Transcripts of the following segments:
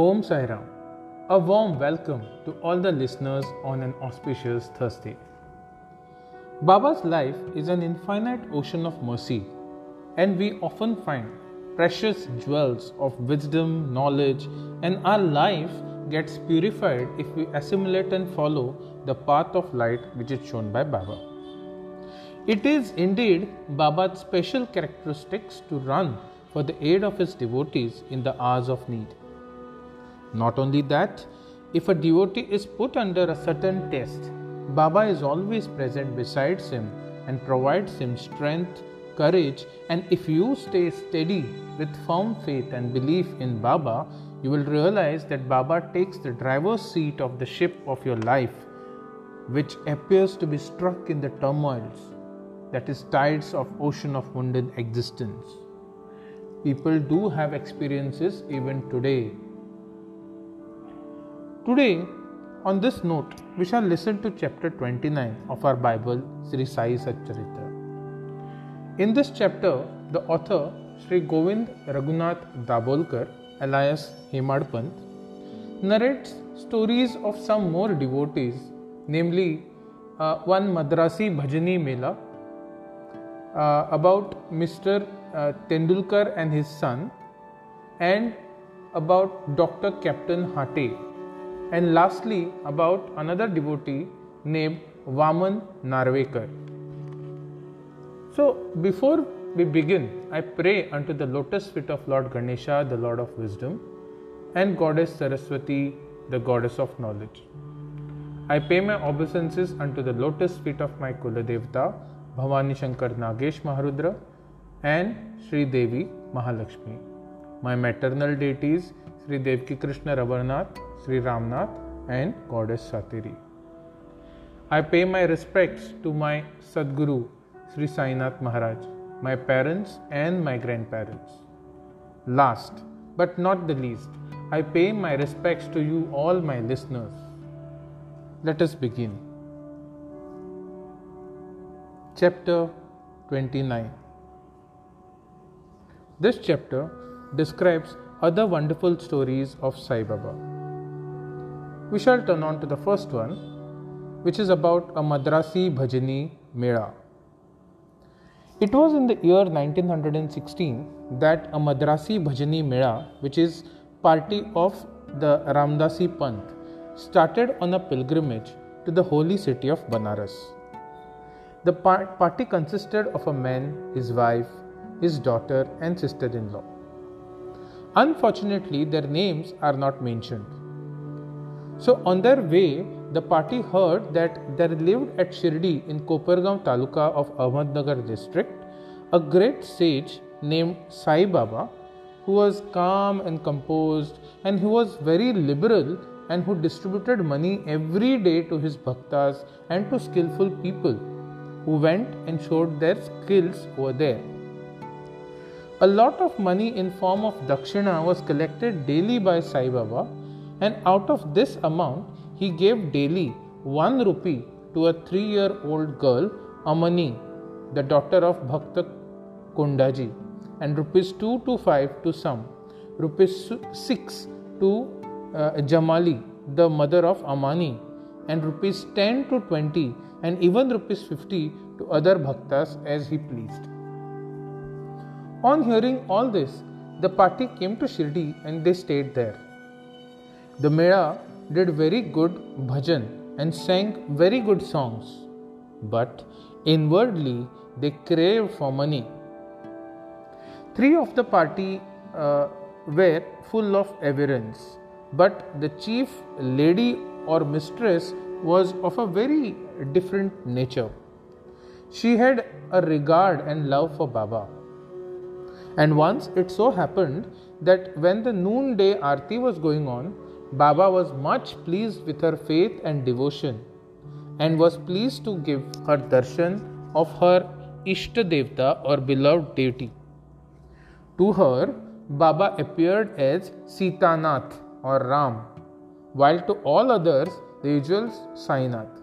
Om Sairam. A warm welcome to all the listeners on an auspicious Thursday. Baba's life is an infinite ocean of mercy, and we often find precious jewels of wisdom, knowledge, and our life gets purified if we assimilate and follow the path of light which is shown by Baba. It is indeed Baba's special characteristics to run for the aid of his devotees in the hours of need. Not only that, if a devotee is put under a certain test, Baba is always present besides him and provides him strength, courage, and if you stay steady with firm faith and belief in Baba, you will realize that Baba takes the driver's seat of the ship of your life, which appears to be struck in the turmoils, that is, tides of ocean of mundane existence. People do have experiences even today Today, on this note, we shall listen to chapter 29 of our Bible, Sri Sai Satcharitra. In this chapter, the author, Sri Govind Raghunath Dabholkar, alias Hemad Pant, narrates stories of some more devotees, namely uh, one Madrasi Bhajani Mela, uh, about Mr. Uh, Tendulkar and his son, and about Dr. Captain Hate and lastly about another devotee named Vaman Narvekar. So, before we begin, I pray unto the lotus feet of Lord Ganesha, the Lord of Wisdom, and Goddess Saraswati, the Goddess of Knowledge. I pay my obeisances unto the lotus feet of my Kuladevta, Bhavani Shankar Nagesh Maharudra, and Sri Devi Mahalakshmi. My maternal deities, Sri Devki Krishna Rabarnath, Sri Ramnath, and Goddess Satiri. I pay my respects to my Sadguru, Sri Sainath Maharaj, my parents, and my grandparents. Last but not the least, I pay my respects to you, all my listeners. Let us begin. Chapter 29 This chapter describes other wonderful stories of Sai Baba. We shall turn on to the first one, which is about a Madrasi Bhajani Mela. It was in the year 1916 that a Madrasi Bhajani Mela, which is party of the Ramdasi Panth, started on a pilgrimage to the holy city of Banaras. The party consisted of a man, his wife, his daughter, and sister in law. Unfortunately, their names are not mentioned. So, on their way, the party heard that there lived at Shirdi in Kopargaon Taluka of Ahmednagar district a great sage named Sai Baba who was calm and composed and who was very liberal and who distributed money every day to his bhaktas and to skillful people who went and showed their skills over there. A lot of money in form of dakshina was collected daily by Sai Baba and out of this amount he gave daily 1 rupee to a 3 year old girl Amani, the daughter of Bhakta Kundaji, and rupees 2 to 5 to some, rupees 6 to uh, Jamali, the mother of Amani, and rupees 10 to 20 and even rupees 50 to other bhaktas as he pleased. On hearing all this, the party came to Shirdi and they stayed there. The Mela did very good bhajan and sang very good songs, but inwardly they craved for money. Three of the party uh, were full of avarice, but the chief lady or mistress was of a very different nature. She had a regard and love for Baba. And once it so happened that when the noonday arti was going on, Baba was much pleased with her faith and devotion and was pleased to give her darshan of her Ishta Devta or beloved deity. To her, Baba appeared as Sitanath or Ram, while to all others, the usual Sainath.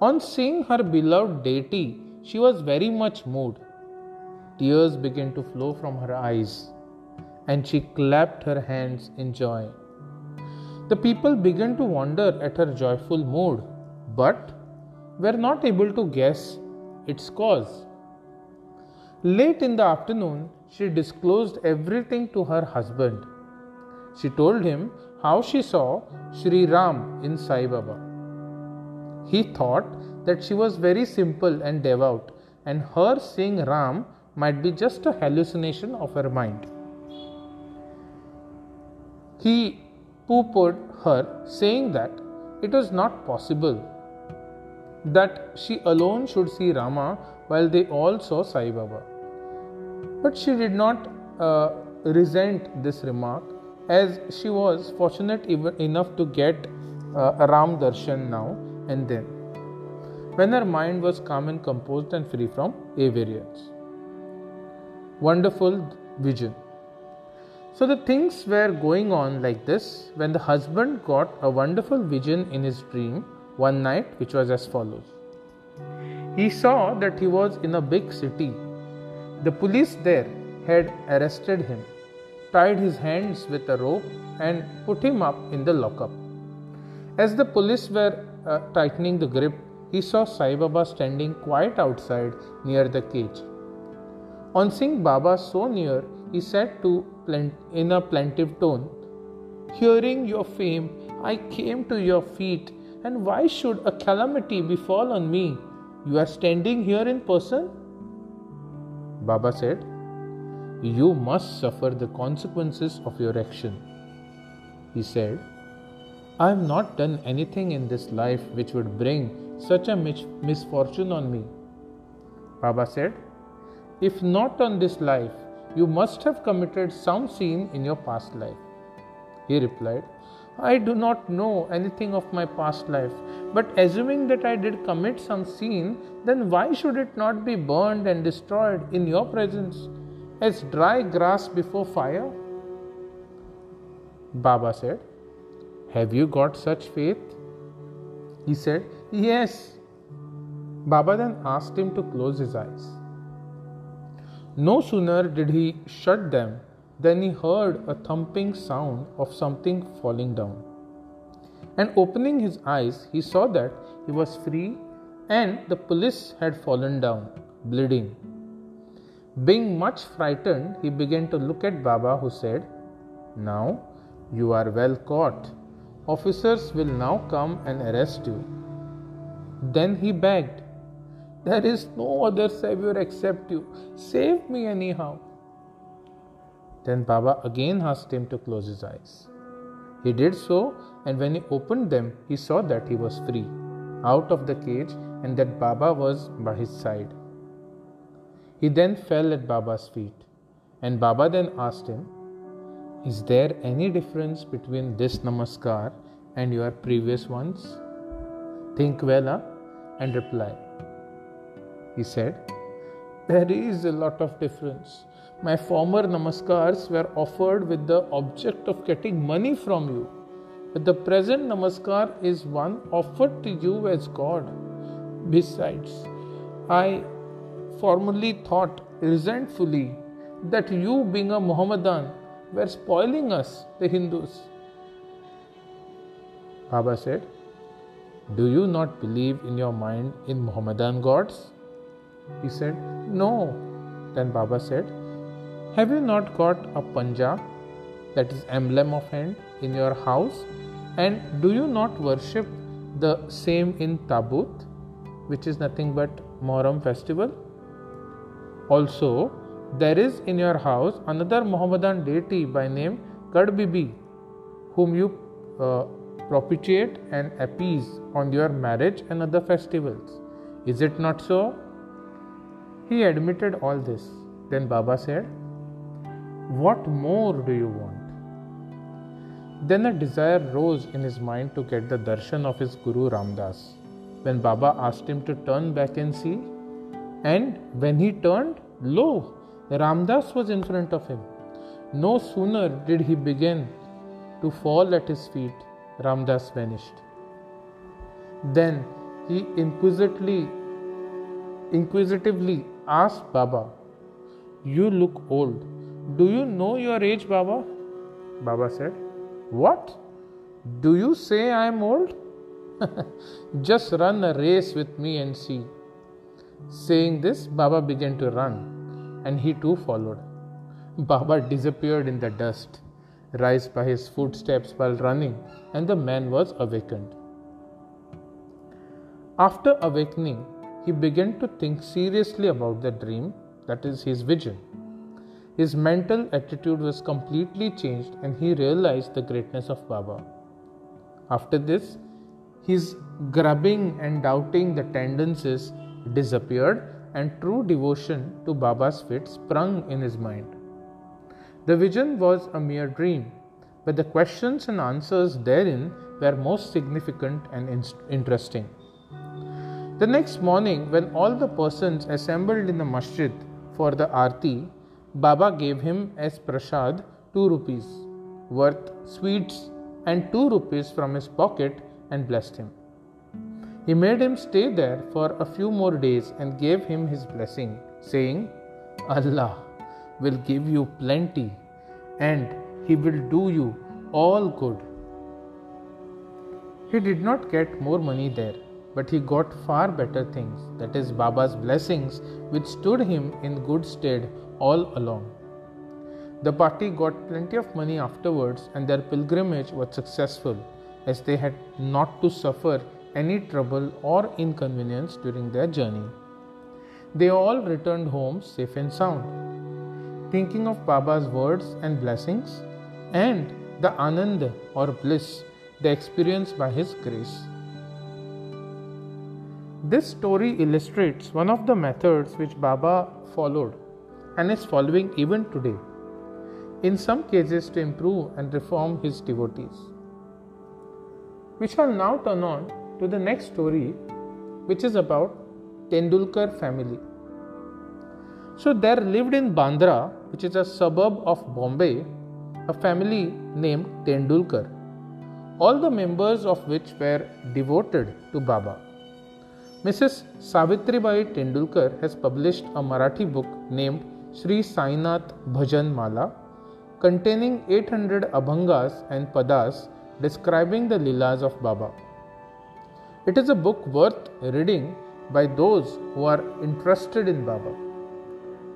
On seeing her beloved deity, she was very much moved. Tears began to flow from her eyes and she clapped her hands in joy. The people began to wonder at her joyful mood, but were not able to guess its cause. Late in the afternoon, she disclosed everything to her husband. She told him how she saw Sri Ram in Sai Baba. He thought that she was very simple and devout, and her seeing Ram might be just a hallucination of her mind. He pooh poohed her, saying that it was not possible that she alone should see Rama while they all saw Sai Baba. But she did not uh, resent this remark as she was fortunate enough to get uh, Ram Darshan now and then when her mind was calm and composed and free from avarice. Wonderful vision. So the things were going on like this when the husband got a wonderful vision in his dream one night, which was as follows. He saw that he was in a big city. The police there had arrested him, tied his hands with a rope, and put him up in the lockup. As the police were uh, tightening the grip, he saw Sai Baba standing quite outside near the cage. On seeing Baba so near, he said to in a plaintive tone, Hearing your fame, I came to your feet, and why should a calamity befall on me? You are standing here in person? Baba said, You must suffer the consequences of your action. He said, I have not done anything in this life which would bring such a misfortune on me. Baba said, If not on this life, you must have committed some sin in your past life. He replied, I do not know anything of my past life, but assuming that I did commit some sin, then why should it not be burned and destroyed in your presence as dry grass before fire? Baba said, Have you got such faith? He said, Yes. Baba then asked him to close his eyes. No sooner did he shut them than he heard a thumping sound of something falling down. And opening his eyes, he saw that he was free and the police had fallen down, bleeding. Being much frightened, he began to look at Baba, who said, Now you are well caught. Officers will now come and arrest you. Then he begged, there is no other Savior except you. Save me anyhow. Then Baba again asked him to close his eyes. He did so, and when he opened them, he saw that he was free, out of the cage, and that Baba was by his side. He then fell at Baba's feet, and Baba then asked him, Is there any difference between this namaskar and your previous ones? Think well, huh? and reply. He said, There is a lot of difference. My former namaskars were offered with the object of getting money from you. But the present namaskar is one offered to you as God. Besides, I formerly thought resentfully that you, being a Mohammedan, were spoiling us, the Hindus. Baba said, Do you not believe in your mind in Mohammedan gods? He said, No. Then Baba said, Have you not got a panja, that is emblem of hand, in your house? And do you not worship the same in Tabut, which is nothing but Muharram festival? Also, there is in your house another Mohammedan deity by name Kadbibi, whom you uh, propitiate and appease on your marriage and other festivals. Is it not so? He admitted all this. Then Baba said, What more do you want? Then a desire rose in his mind to get the darshan of his Guru Ramdas. When Baba asked him to turn back and see, and when he turned, lo, Ramdas was in front of him. No sooner did he begin to fall at his feet, Ramdas vanished. Then he inquisitively, inquisitively asked Baba, You look old. Do you know your age, Baba? Baba said, What? Do you say I am old? Just run a race with me and see. Saying this, Baba began to run, and he too followed. Baba disappeared in the dust, raised by his footsteps while running, and the man was awakened. After awakening, he began to think seriously about the dream, that is, his vision. His mental attitude was completely changed, and he realized the greatness of Baba. After this, his grubbing and doubting the tendencies disappeared, and true devotion to Baba's feet sprung in his mind. The vision was a mere dream, but the questions and answers therein were most significant and interesting. The next morning, when all the persons assembled in the masjid for the arti, Baba gave him as prasad 2 rupees worth sweets and 2 rupees from his pocket and blessed him. He made him stay there for a few more days and gave him his blessing, saying, Allah will give you plenty and He will do you all good. He did not get more money there, but he got far better things, that is, Baba's blessings, which stood him in good stead all along. The party got plenty of money afterwards, and their pilgrimage was successful, as they had not to suffer any trouble or inconvenience during their journey. They all returned home safe and sound thinking of Baba's words and blessings and the anand or bliss they experienced by His grace. This story illustrates one of the methods which Baba followed and is following even today, in some cases to improve and reform his devotees. We shall now turn on to the next story, which is about Tendulkar family. So there lived in Bandra, which is a suburb of Bombay, a family named Tendulkar, all the members of which were devoted to Baba. Mrs. Savitribai Tendulkar has published a Marathi book named Sri Sainath Bhajan Mala, containing 800 abhangas and padas describing the Leelas of Baba. It is a book worth reading by those who are interested in Baba.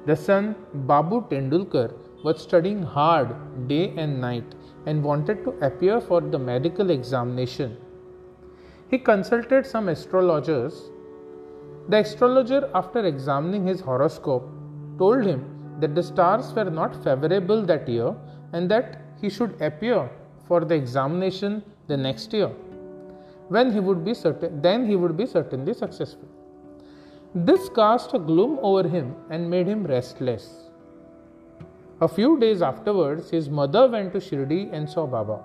The son Babu Tendulkar was studying hard day and night and wanted to appear for the medical examination. He consulted some astrologers. The astrologer, after examining his horoscope, told him that the stars were not favorable that year and that he should appear for the examination the next year when he would be certain then he would be certainly successful this cast a gloom over him and made him restless. A few days afterwards, his mother went to Shirdi and saw Baba.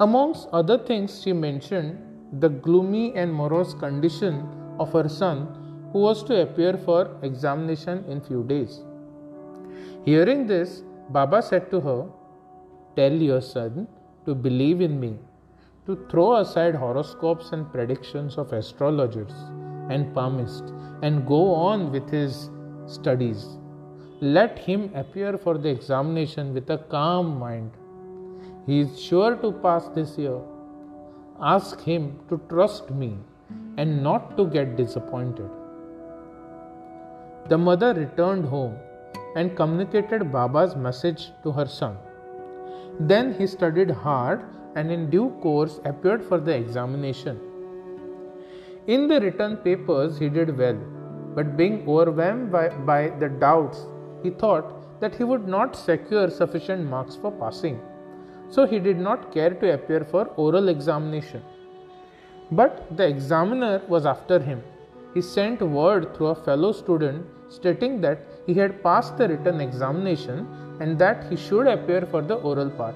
Amongst other things, she mentioned the gloomy and morose condition of her son, who was to appear for examination in few days. Hearing this, Baba said to her, Tell your son to believe in me, to throw aside horoscopes and predictions of astrologers and palmists, and go on with his studies. Let him appear for the examination with a calm mind. He is sure to pass this year. Ask him to trust me and not to get disappointed. The mother returned home and communicated Baba's message to her son. Then he studied hard and in due course appeared for the examination. In the written papers, he did well, but being overwhelmed by, by the doubts, he thought that he would not secure sufficient marks for passing. So he did not care to appear for oral examination. But the examiner was after him. He sent word through a fellow student stating that he had passed the written examination and that he should appear for the oral part.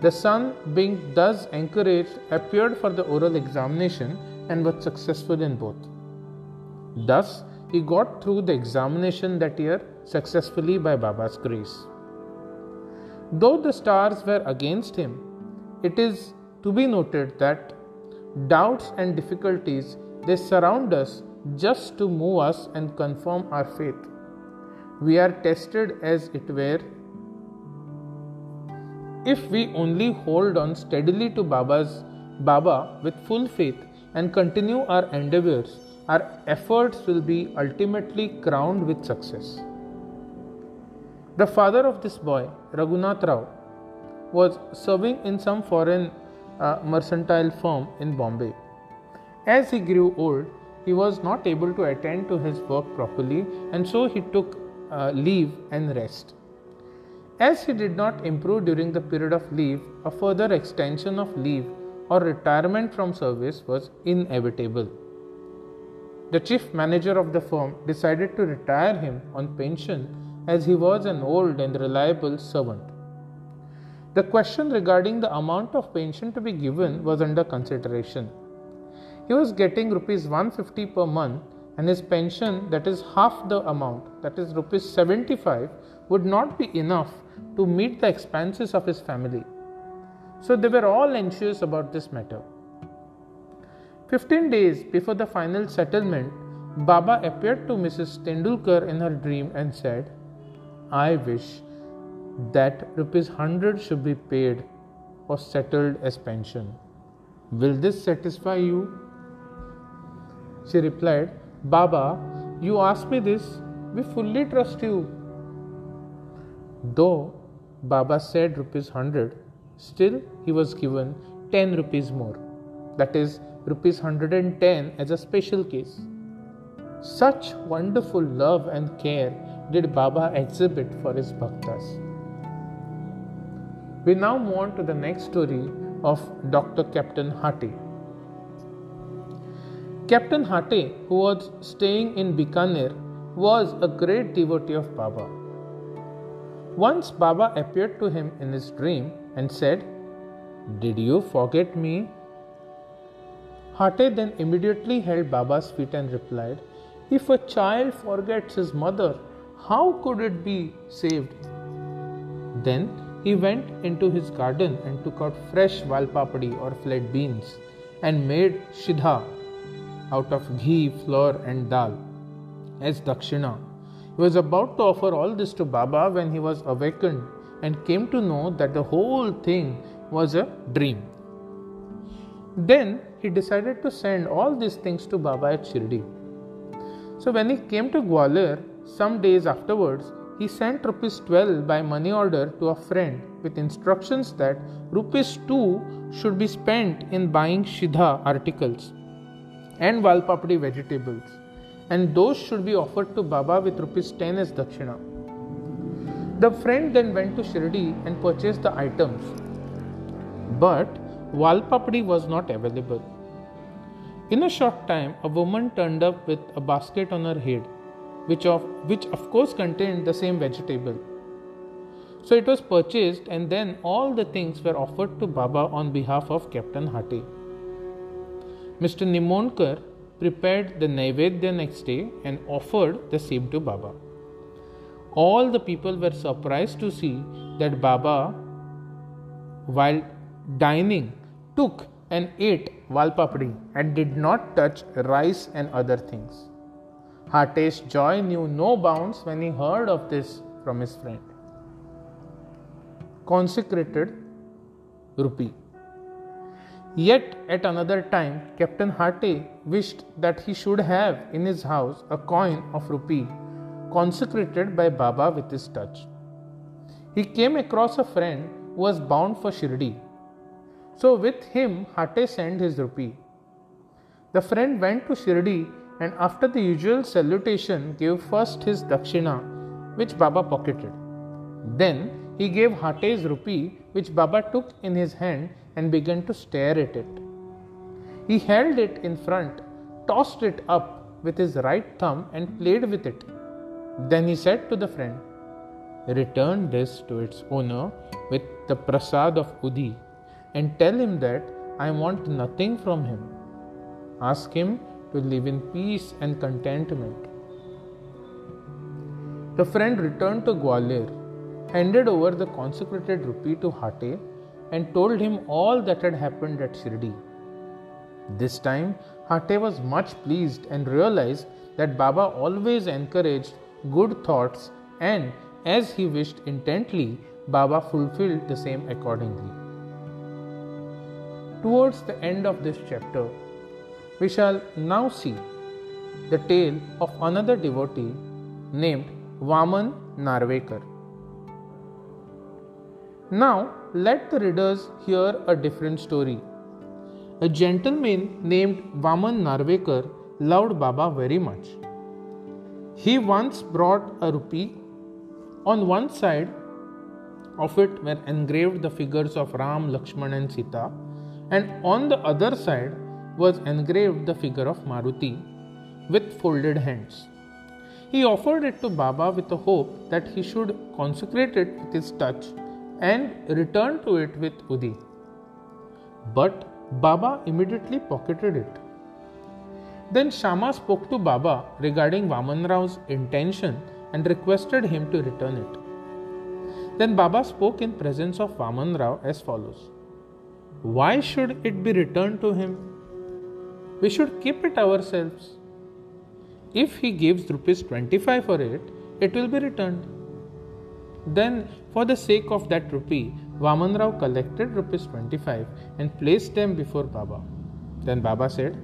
The son, being thus encouraged, appeared for the oral examination and was successful in both. Thus, he got through the examination that year successfully by Baba's grace. Though the stars were against him, it is to be noted that doubts and difficulties they surround us just to move us and confirm our faith. We are tested as it were. If we only hold on steadily to Baba's Baba with full faith and continue our endeavors, our efforts will be ultimately crowned with success. The father of this boy, Raghunath Rao, was serving in some foreign uh, mercantile firm in Bombay. As he grew old, he was not able to attend to his work properly, and so he took uh, leave and rest. As he did not improve during the period of leave, a further extension of leave or retirement from service was inevitable. The chief manager of the firm decided to retire him on pension as he was an old and reliable servant. The question regarding the amount of pension to be given was under consideration. He was getting rupees 150 per month and his pension that is half the amount that is rupees 75 would not be enough to meet the expenses of his family. So they were all anxious about this matter. 15 days before the final settlement, Baba appeared to Mrs. Tendulkar in her dream and said, I wish that rupees 100 should be paid or settled as pension. Will this satisfy you? She replied, Baba, you ask me this, we fully trust you. Though Baba said rupees 100, still he was given 10 rupees more, that is, rupees 110 as a special case. Such wonderful love and care did Baba exhibit for his bhaktas. We now move on to the next story of Dr. Captain Hate. Captain Hate, who was staying in Bikaner, was a great devotee of Baba. Once Baba appeared to him in his dream and said, Did you forget me? Hate then immediately held Baba's feet and replied, If a child forgets his mother, how could it be saved? Then he went into his garden and took out fresh valpapadi or flat beans and made shidha out of ghee, flour, and dal as dakshina. He was about to offer all this to Baba when he was awakened and came to know that the whole thing was a dream. Then he decided to send all these things to Baba at Shirdi. So when he came to Gwalior some days afterwards, he sent rupees 12 by money order to a friend with instructions that rupees 2 should be spent in buying Shidha articles and Valpapadi vegetables, and those should be offered to Baba with rupees 10 as dakshina. The friend then went to Shirdi and purchased the items, but Valpapadi was not available. In a short time, a woman turned up with a basket on her head, which of, which of course contained the same vegetable. So it was purchased, and then all the things were offered to Baba on behalf of Captain Hate. Mr. Nimonkar prepared the Naivedya next day and offered the same to Baba. All the people were surprised to see that Baba, while dining, took and ate valpapadi and did not touch rice and other things. Hate's joy knew no bounds when he heard of this from his friend. Consecrated rupee. Yet at another time, Captain Hate wished that he should have in his house a coin of rupee consecrated by Baba with his touch. He came across a friend who was bound for Shirdi. So with him, Hate sent his rupee. The friend went to Shirdi and after the usual salutation gave first his dakshina, which Baba pocketed. Then he gave Hate's rupee, which Baba took in his hand and began to stare at it. He held it in front, tossed it up with his right thumb, and played with it. Then he said to the friend, Return this to its owner with the prasad of Udi and tell him that I want nothing from him. Ask him to live in peace and contentment. The friend returned to Gwalior, handed over the consecrated rupee to Hate, and told him all that had happened at Shirdi. This time, Hate was much pleased and realized that Baba always encouraged good thoughts and as he wished intently, Baba fulfilled the same accordingly. Towards the end of this chapter, we shall now see the tale of another devotee named Vaman Narvekar. Now, let the readers hear a different story. A gentleman named Vaman Narvekar loved Baba very much. He once brought a rupee. On one side of it were engraved the figures of Ram, Lakshman, and Sita, and on the other side was engraved the figure of Maruti with folded hands. He offered it to Baba with the hope that he should consecrate it with his touch and return to it with Udi. But Baba immediately pocketed it. Then Shama spoke to Baba regarding Vaman Rao's intention and requested him to return it. Then Baba spoke in presence of Vaman Rao as follows Why should it be returned to him? We should keep it ourselves. If he gives rupees 25 for it, it will be returned. Then, for the sake of that rupee, Vaman Rao collected rupees 25 and placed them before Baba. Then Baba said,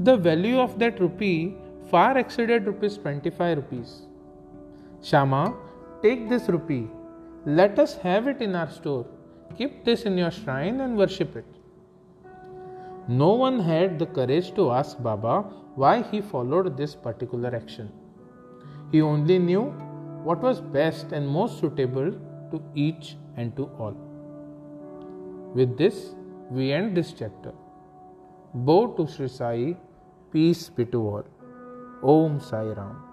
The value of that rupee far exceeded rupees 25 rupees. Shama, take this rupee. Let us have it in our store. Keep this in your shrine and worship it. No one had the courage to ask Baba why he followed this particular action. He only knew what was best and most suitable to each and to all. With this, we end this chapter. Bow to Sri Sai, peace be to all. Om Sai Ram.